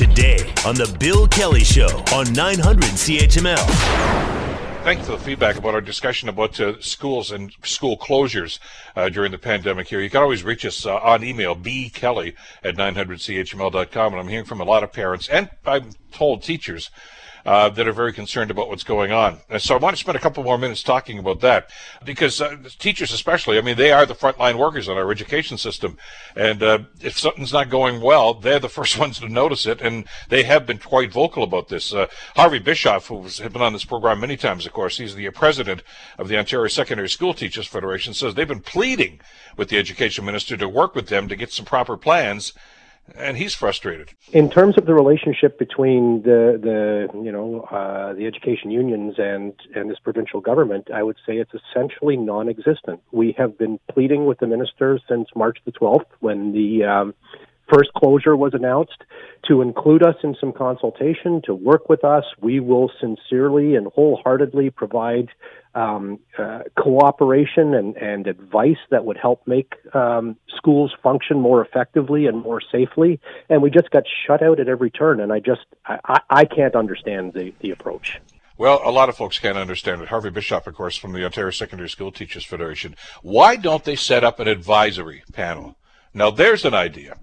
today on The Bill Kelly Show on 900 CHML. Thank you for the feedback about our discussion about uh, schools and school closures uh, during the pandemic here. You can always reach us uh, on email, bkelly at 900chml.com. And I'm hearing from a lot of parents and I'm told teachers uh, that are very concerned about what's going on. And so I want to spend a couple more minutes talking about that because uh, teachers, especially, I mean, they are the frontline workers in our education system. And uh, if something's not going well, they're the first ones to notice it. And they have been quite vocal about this. Uh, Harvey Bischof, who's been on this program many times, of course, he's the president of the Ontario Secondary School Teachers Federation, says they've been pleading with the education minister to work with them to get some proper plans and he's frustrated. In terms of the relationship between the the you know uh, the education unions and and this provincial government, I would say it's essentially non-existent. We have been pleading with the minister since March the 12th when the um, first closure was announced to include us in some consultation, to work with us. We will sincerely and wholeheartedly provide um, uh, cooperation and, and advice that would help make um, schools function more effectively and more safely. And we just got shut out at every turn. And I just, I, I can't understand the, the approach. Well, a lot of folks can't understand it. Harvey Bischof, of course, from the Ontario Secondary School Teachers Federation. Why don't they set up an advisory panel? Now, there's an idea.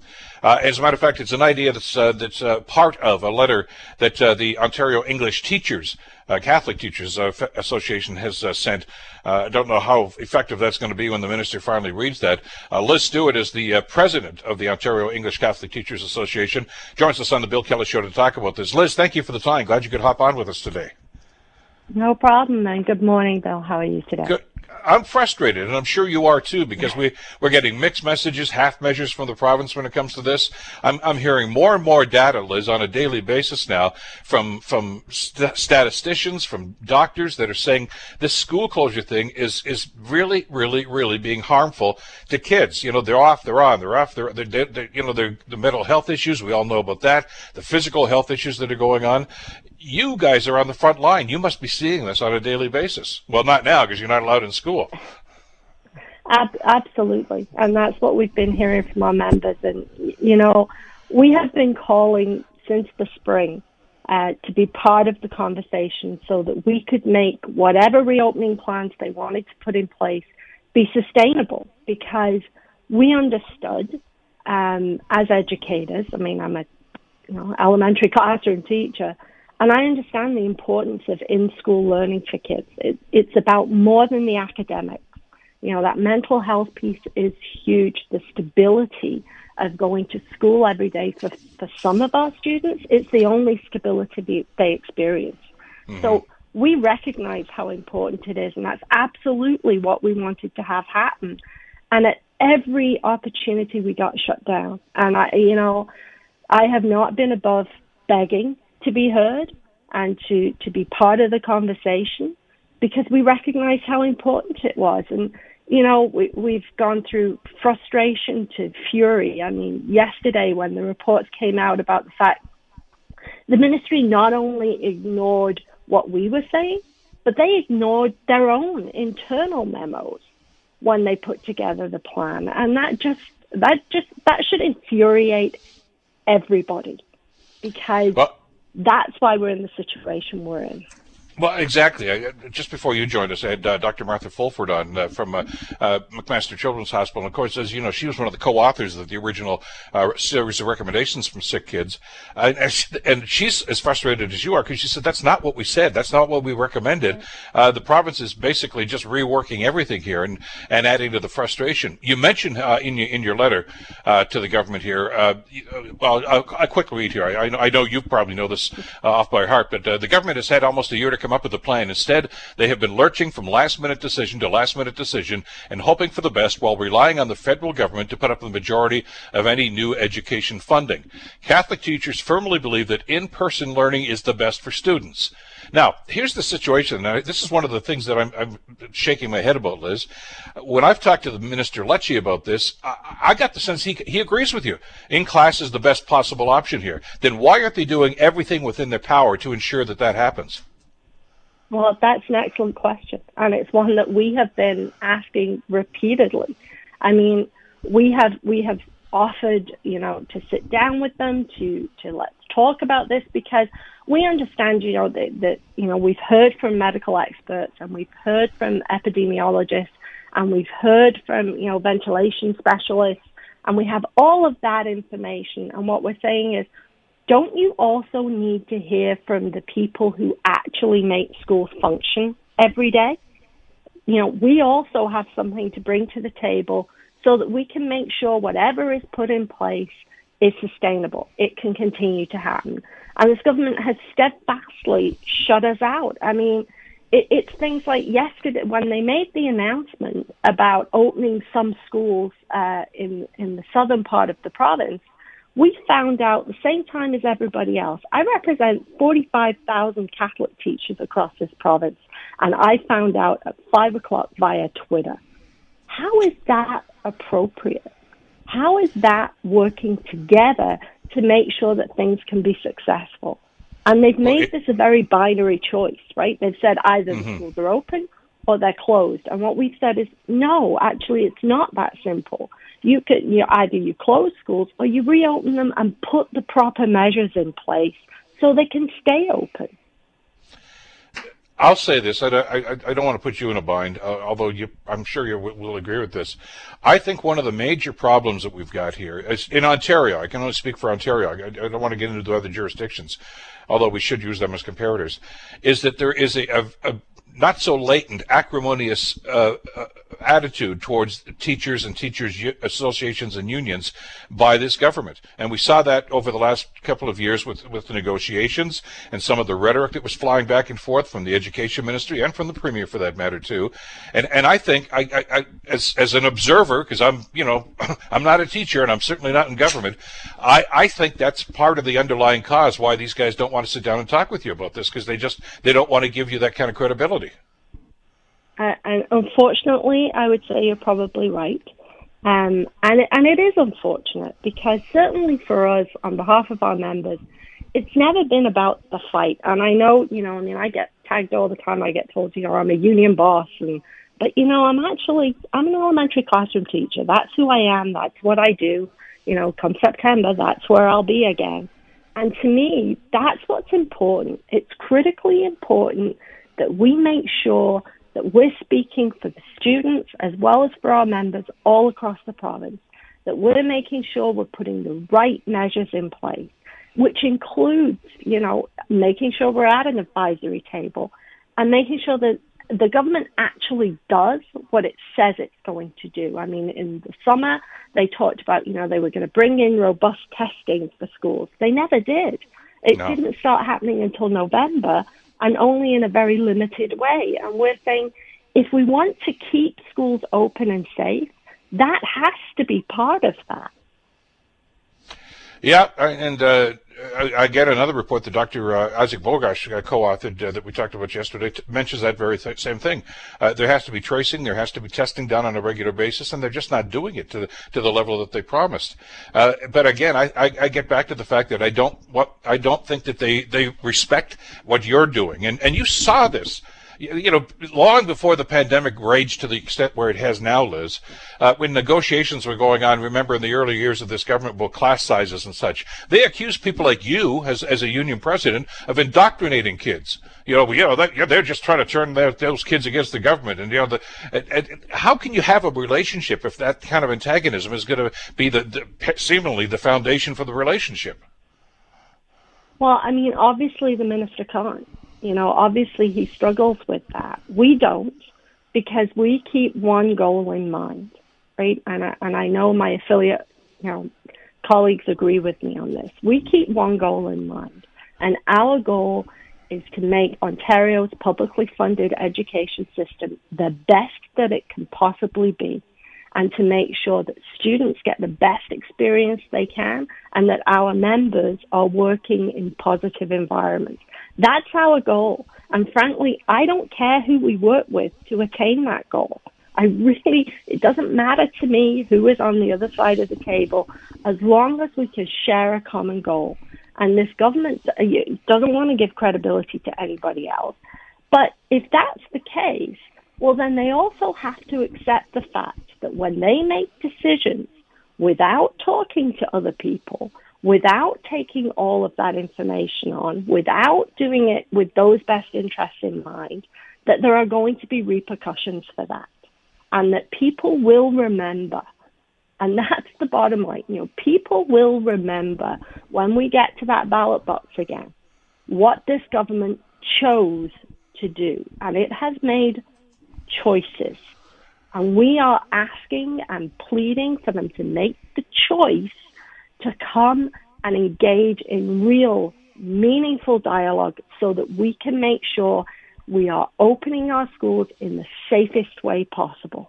Uh, as a matter of fact, it's an idea that's uh, that's uh, part of a letter that uh, the Ontario English Teachers, uh, Catholic Teachers uh, Association, has sent. I don't know how effective that's going to be when the minister finally reads that. Liz Stuart is the president of the Ontario English Catholic Teachers Association. Joins us on the Bill Kelly Show to talk about this. Liz, thank you for the time. Glad you could hop on with us today. No problem, and good morning, Bill. How are you today? Good. I'm frustrated, and I'm sure you are too, because we we're getting mixed messages, half measures from the province when it comes to this. I'm I'm hearing more and more data, Liz, on a daily basis now from from st- statisticians, from doctors that are saying this school closure thing is is really, really, really being harmful to kids. You know, they're off, they're on, they're off, they're, they're, they're you know, they're the mental health issues. We all know about that. The physical health issues that are going on you guys are on the front line. You must be seeing this on a daily basis. Well, not now because you're not allowed in school. Ab- absolutely, and that's what we've been hearing from our members. And you know, we have been calling since the spring uh, to be part of the conversation so that we could make whatever reopening plans they wanted to put in place be sustainable. Because we understood um, as educators. I mean, I'm a you know elementary classroom teacher and I understand the importance of in-school learning for kids. It, it's about more than the academics. You know, that mental health piece is huge. The stability of going to school every day for, for some of our students, it's the only stability they experience. Mm-hmm. So we recognize how important it is, and that's absolutely what we wanted to have happen. And at every opportunity, we got shut down. And I, you know, I have not been above begging to be heard and to, to be part of the conversation because we recognize how important it was. And, you know, we, we've gone through frustration to fury. I mean, yesterday when the reports came out about the fact the ministry not only ignored what we were saying, but they ignored their own internal memos when they put together the plan. And that just, that just, that should infuriate everybody because well, that's why we're in the situation we're in. Well, exactly. I, just before you joined us, I had uh, Dr. Martha Fulford on uh, from uh, uh McMaster Children's Hospital. And of course, as you know, she was one of the co-authors of the original uh, series of recommendations from Sick Kids. and she's as frustrated as you are because she said that's not what we said. That's not what we recommended. Uh, the province is basically just reworking everything here and, and adding to the frustration. You mentioned in your in your letter to the government here. well, I'll, I'll quickly read here. I, I, know you probably know this off by heart, but the government has had almost a year to come up with a plan. Instead, they have been lurching from last minute decision to last minute decision and hoping for the best while relying on the federal government to put up the majority of any new education funding. Catholic teachers firmly believe that in person learning is the best for students. Now, here's the situation. Now, this is one of the things that I'm, I'm, shaking my head about, Liz. When I've talked to the Minister Lecce about this, I, I, got the sense he, he agrees with you. In class is the best possible option here. Then why aren't they doing everything within their power to ensure that that happens? Well, that's an excellent question, and it's one that we have been asking repeatedly. I mean, we have we have offered, you know, to sit down with them to to let's talk about this because we understand, you know, that, that you know we've heard from medical experts and we've heard from epidemiologists and we've heard from you know ventilation specialists and we have all of that information. And what we're saying is, don't you also need to hear from the people who actually make schools function every day? You know, we also have something to bring to the table so that we can make sure whatever is put in place is sustainable. It can continue to happen. And this government has steadfastly shut us out. I mean, it, it's things like yesterday when they made the announcement about opening some schools uh, in in the southern part of the province. We found out the same time as everybody else. I represent 45,000 Catholic teachers across this province, and I found out at five o'clock via Twitter. How is that appropriate? How is that working together to make sure that things can be successful? And they've made this a very binary choice, right? They've said either mm-hmm. the schools are open or they're closed. And what we've said is no, actually, it's not that simple. You can you either you close schools or you reopen them and put the proper measures in place so they can stay open. I'll say this. I, I, I, don't want to put you in a bind, uh, although you, I'm sure you will agree with this. I think one of the major problems that we've got here is in Ontario. I can only speak for Ontario. I, I don't want to get into the other jurisdictions, although we should use them as comparators. Is that there is a, a, a not so latent, acrimonious uh, uh, attitude towards teachers and teachers associations and unions by this government. And we saw that over the last couple of years with, with the negotiations and some of the rhetoric that was flying back and forth from the education ministry and from the premier for that matter too. And and I think I, I, I as as an observer, because I'm you know I'm not a teacher and I'm certainly not in government, I, I think that's part of the underlying cause why these guys don't want to sit down and talk with you about this because they just they don't want to give you that kind of credibility. And unfortunately, I would say you're probably right. Um, and, it, and it is unfortunate because certainly for us, on behalf of our members, it's never been about the fight. And I know, you know, I mean, I get tagged all the time. I get told, you know, I'm a union boss, and but you know, I'm actually I'm an elementary classroom teacher. That's who I am. That's what I do. You know, come September, that's where I'll be again. And to me, that's what's important. It's critically important that we make sure that we're speaking for the students as well as for our members all across the province, that we're making sure we're putting the right measures in place, which includes, you know, making sure we're at an advisory table and making sure that the government actually does what it says it's going to do. I mean, in the summer, they talked about, you know, they were going to bring in robust testing for schools. They never did. It no. didn't start happening until November and only in a very limited way. And we're saying if we want to keep schools open and safe, that has to be part of that. Yeah, and uh, I, get another report that Dr. Uh, Isaac Bogoch uh, co-authored uh, that we talked about yesterday t- mentions that very th- same thing. Uh, there has to be tracing, there has to be testing done on a regular basis, and they're just not doing it to the to the level that they promised. Uh, but again, I, I, I, get back to the fact that I don't what I don't think that they they respect what you're doing, and and you saw this you know, long before the pandemic raged to the extent where it has now, Liz, uh, when negotiations were going on, remember in the early years of this government about class sizes and such, they accused people like you, as, as a union president, of indoctrinating kids. You know, you know, that, they're just trying to turn their, those kids against the government. And, you know, the, and, and how can you have a relationship if that kind of antagonism is going to be the, the seemingly the foundation for the relationship? Well, I mean, obviously the minister can't. You know, obviously he struggles with that. We don't because we keep one goal in mind, right? And I, and I know my affiliate, you know, colleagues agree with me on this. We keep one goal in mind, and our goal is to make Ontario's publicly funded education system the best that it can possibly be and to make sure that students get the best experience they can and that our members are working in positive environments. That's our goal. And frankly, I don't care who we work with to attain that goal. I really, it doesn't matter to me who is on the other side of the table as long as we can share a common goal. And this government uh, doesn't want to give credibility to anybody else. But if that's the case, well, then they also have to accept the fact that when they make decisions without talking to other people, without taking all of that information on, without doing it with those best interests in mind, that there are going to be repercussions for that. And that people will remember. And that's the bottom line. You know, people will remember when we get to that ballot box again what this government chose to do. And it has made choices. And we are asking and pleading for them to make the choice to come and engage in real, meaningful dialogue so that we can make sure we are opening our schools in the safest way possible.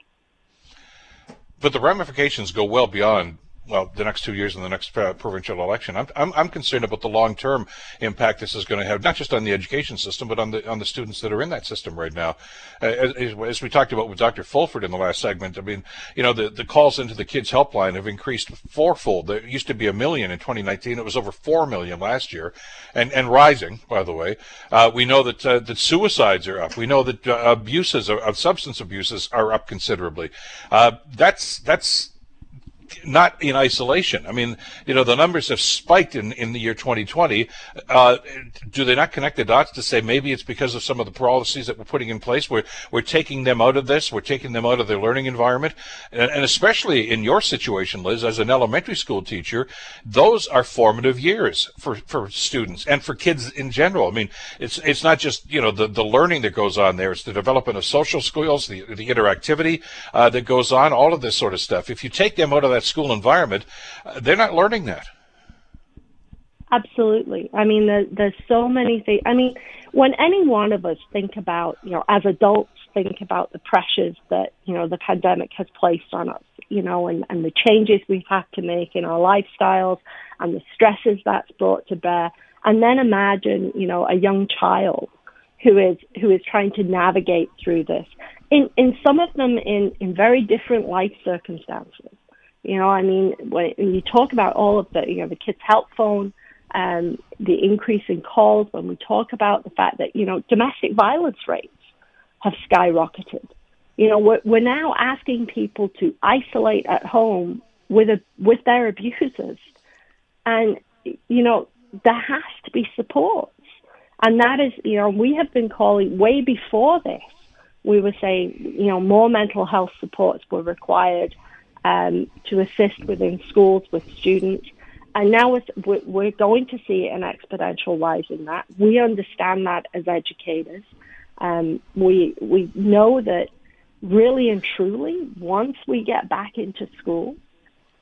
But the ramifications go well beyond well, the next two years and the next uh, provincial election. I'm, I'm, I'm concerned about the long term impact this is going to have, not just on the education system, but on the on the students that are in that system right now. Uh, as, as, we talked about with Dr. Fulford in the last segment, I mean, you know, the, the calls into the kids helpline have increased fourfold. There used to be a million in 2019. It was over four million last year, and and rising. By the way, uh, we know that uh, that suicides are up. We know that uh, abuses of substance abuses are up considerably. That's that's not in isolation. I mean, you know, the numbers have spiked in, in the year 2020. Uh, do they not connect the dots to say maybe it's because of some of the policies that we're putting in place? We're, we're taking them out of this. We're taking them out of their learning environment. And, and especially in your situation, Liz, as an elementary school teacher, those are formative years for, for students and for kids in general. I mean, it's, it's not just, you know, the, the learning that goes on there. It's the development of social skills, the, the interactivity uh, that goes on, all of this sort of stuff. If you take them out of that school environment, uh, they're not learning that. Absolutely. I mean, the, there's so many things. I mean, when any one of us think about, you know, as adults, think about the pressures that, you know, the pandemic has placed on us, you know, and, and the changes we've had to make in our lifestyles and the stresses that's brought to bear. And then imagine, you know, a young child who is who is trying to navigate through this. In in some of them in, in very different life circumstances. You know, I mean, when, you talk about all of the, you know, the kids' help phone, um, the increase in calls, when we talk about the fact that, you know, domestic violence rates have skyrocketed. You know, we're, we're now asking people to isolate at home with a, with their abusers. And, you know, there has to be support. And that is, you know, we have been calling way before this. We were saying, you know, more mental health supports were required um, to assist within schools with students. And now we're going to see an exponential rise in that. We understand that as educators. Um, we we know that really and truly, once we get back into school,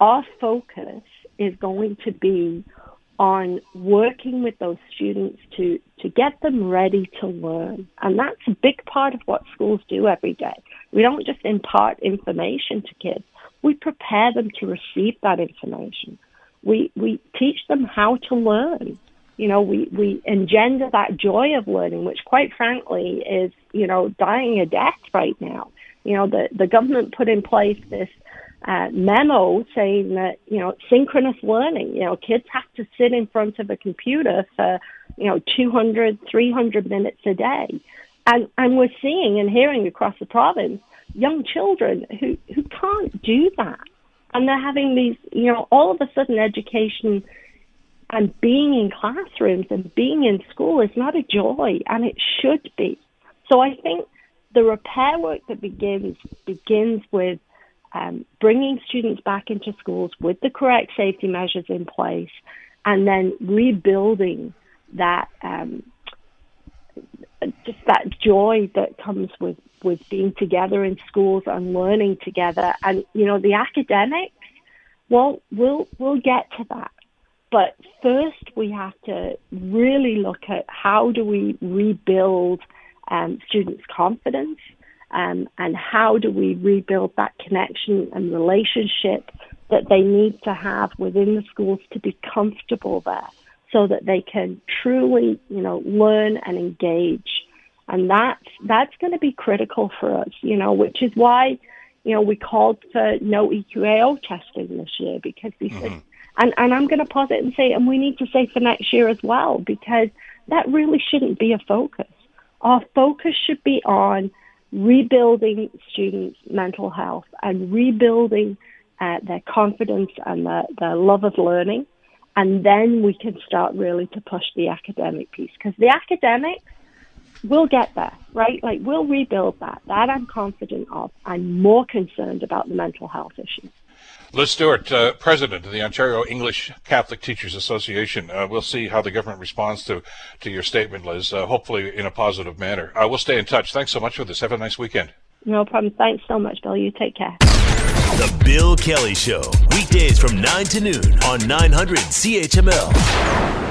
our focus is going to be on working with those students to, to get them ready to learn. And that's a big part of what schools do every day. We don't just impart information to kids we prepare them to receive that information. We, we teach them how to learn. You know, we, we engender that joy of learning, which quite frankly is, you know, dying a death right now. You know, the, the government put in place this uh, memo saying that, you know, synchronous learning, you know, kids have to sit in front of a computer for, you know, 200, 300 minutes a day. And, and we're seeing and hearing across the province young children who, who can't do that. And they're having these, you know, all of a sudden education and being in classrooms and being in school is not a joy, and it should be. So I think the repair work that begins begins with um, bringing students back into schools with the correct safety measures in place, and then rebuilding that um, just that joy that comes with with being together in schools and learning together. And you know, the academics, well, we'll we'll get to that. But first, we have to really look at how do we rebuild um, students' confidence, um, and how do we rebuild that connection and relationship that they need to have within the schools to be comfortable there so that they can truly, you know, learn and engage. And that's, that's going to be critical for us, you know, which is why, you know, we called for no EQAO testing this year because we mm-hmm. said, and, and I'm going to pause it and say, and we need to say for next year as well, because that really shouldn't be a focus. Our focus should be on rebuilding students' mental health and rebuilding uh, their confidence and their, their love of learning And then we can start really to push the academic piece because the academics will get there, right? Like we'll rebuild that. That I'm confident of. I'm more concerned about the mental health issue. Liz Stuart, uh, president of the Ontario English Catholic Teachers Association. Uh, we'll see how the government responds to, to your statement, Liz, uh, hopefully in a positive manner. Uh, we'll stay in touch. Thanks so much for this. Have a nice weekend. No problem. Thanks so much, Bill. You take care. The Bill Kelly Show, weekdays from 9 to noon on 900 CHML.